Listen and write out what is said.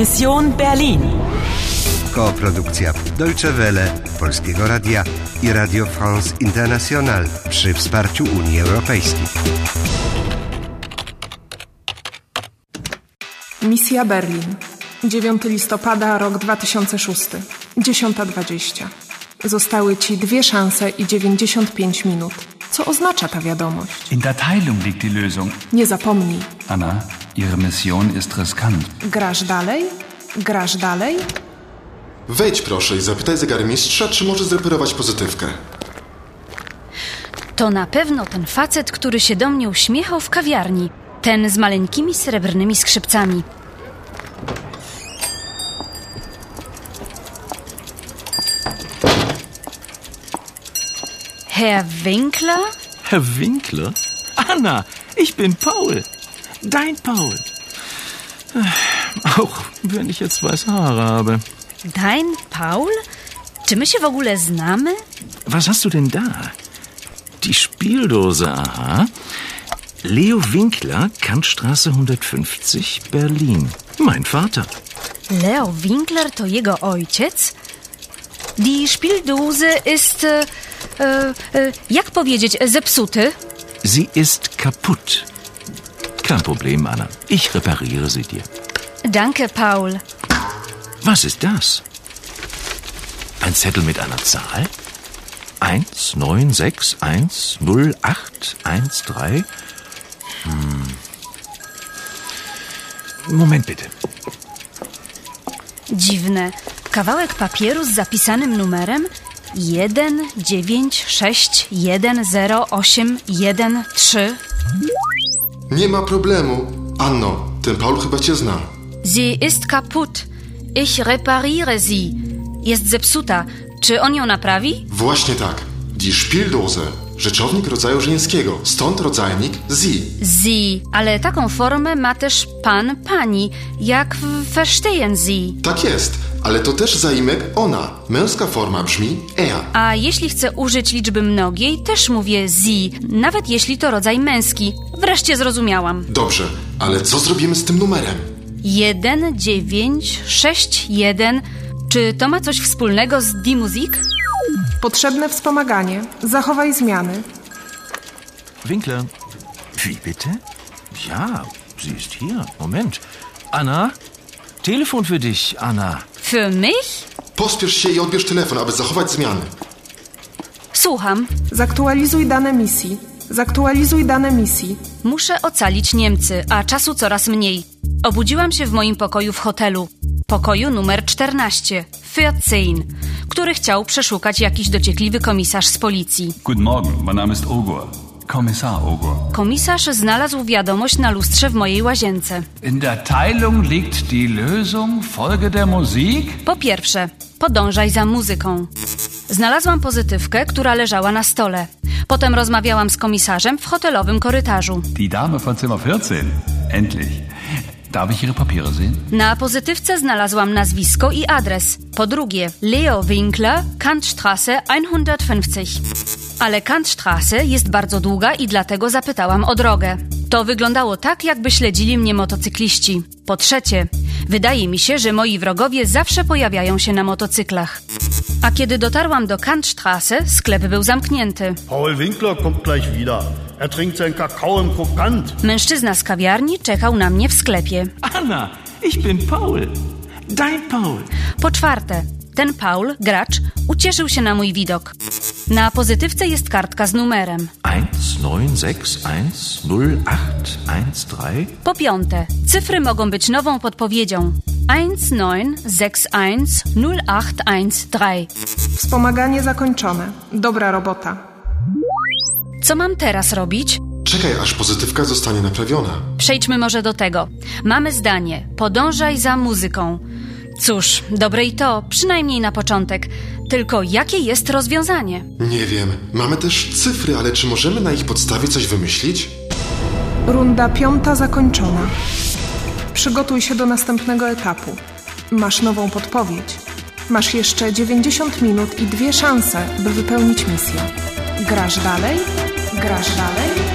Mission Berlin. Koprodukcja Deutsche Welle, Polskiego Radia i Radio France International przy wsparciu Unii Europejskiej. Misja Berlin. 9 listopada, rok 2006. 10.20. Zostały ci dwie szanse i 95 minut. Co oznacza ta wiadomość? In der Teilung liegt die Lösung. Nie zapomnij. Anna, Ihre Mission ist riskant. Grasz dalej? Grasz dalej? Wejdź proszę i zapytaj zegarmistrza, czy może zreperować pozytywkę. To na pewno ten facet, który się do mnie uśmiechał w kawiarni. Ten z maleńkimi srebrnymi skrzypcami. Herr Winkler? Herr Winkler? Anna, ich bin Paul. Dein Paul. Auch wenn ich jetzt weiße Haare habe. Dein Paul? Czy my się w ogóle znamy? Was hast du denn da? Die Spieldose, aha. Leo Winkler, Kantstraße 150, Berlin. Mein Vater. Leo Winkler to jego ojciec? Die Spieldose ist, e, e, jak powiedzieć, zepsuty? Sie ist kaputt. Kein Problem, Anna. Ich repariere sie dir. Danke, Paul. Was ist das? Ein Zettel mit einer Zahl? 1, 9, 6, 1, 0, 8, 1, 3. Hm. Moment bitte. Dziwne. Kawałek papieru z zapisanym numerem 1 9 6 1 0 8 1 3. Nie ma problemu. Anno, ten Paul chyba cię zna. Sie ist kaputt. Ich repariere sie. Jest zepsuta. Czy on ją naprawi? Właśnie tak. Die Spieldose. Rzeczownik rodzaju żeńskiego. Stąd rodzajnik sie. Sie, ale taką formę ma też pan, pani, jak w verstehen Sie. Tak jest, ale to też zaimek ona. Męska forma brzmi er. A jeśli chcę użyć liczby mnogiej, też mówię Sie, nawet jeśli to rodzaj męski. Wreszcie zrozumiałam. Dobrze, ale co zrobimy z tym numerem? 1, 9, 6, 1. Czy to ma coś wspólnego z Die Musik? Potrzebne wspomaganie. Zachowaj zmiany. Winkler. Wie bitte? Ja, sie ist hier. Moment. Anna? Telefon für dich, Anna. Für mich? Pospiesz się i odbierz telefon, aby zachować zmiany. Słucham. Zaktualizuj dane misji. Zaktualizuj dane misji. Muszę ocalić Niemcy, a czasu coraz mniej. Obudziłam się w moim pokoju w hotelu. Pokoju numer 14, 14, który chciał przeszukać jakiś dociekliwy komisarz z policji. Guten Morgen, mein Name ist Ogur. Kommissar Ogur. Komisarz znalazł wiadomość na lustrze w mojej łazience. In der Teilung liegt die Lösung. Folge der Musik. Po pierwsze, podążaj za muzyką. Znalazłam pozytywkę, która leżała na stole. Potem rozmawiałam z komisarzem w hotelowym korytarzu. Die Dame von Zimmer 14. Endlich. Darf ich Ihre Papiere sehen? Na pozytywce znalazłam nazwisko i adres. Po drugie, Leo Winkler, Kantstraße 150. Ale Kantstraße jest bardzo długa i dlatego zapytałam o drogę. To wyglądało tak, jakby śledzili mnie motocykliści. Po trzecie, wydaje mi się, że moi wrogowie zawsze pojawiają się na motocyklach. A kiedy dotarłam do Kantstraße, sklep był zamknięty. Paul Winkler kommt gleich wieder. Er trinkt seinen Kakao im Krokant. Mężczyzna z kawiarni czekał na mnie w sklepie. Anna, ich bin Paul. Dein Paul. Po czwarte, ten Paul, gracz, ucieszył się na mój widok. Na pozytywce jest kartka z numerem. 1, 9, 6, 1, 0, 8, 1, 3. Po piąte, cyfry mogą być nową podpowiedzią. 19610813. Wspomaganie zakończone. Dobra robota. Co mam teraz robić? Czekaj, aż pozytywka zostanie naprawiona. Przejdźmy może do tego. Mamy zdanie: podążaj za muzyką. Cóż, dobre i to, przynajmniej na początek. Tylko jakie jest rozwiązanie? Nie wiem. Mamy też cyfry, ale czy możemy na ich podstawie coś wymyślić? Runda piąta zakończona. Przygotuj się do następnego etapu. Masz nową podpowiedź. Masz jeszcze 90 minut i dwie szanse, by wypełnić misję. Grasz dalej? Grasz dalej?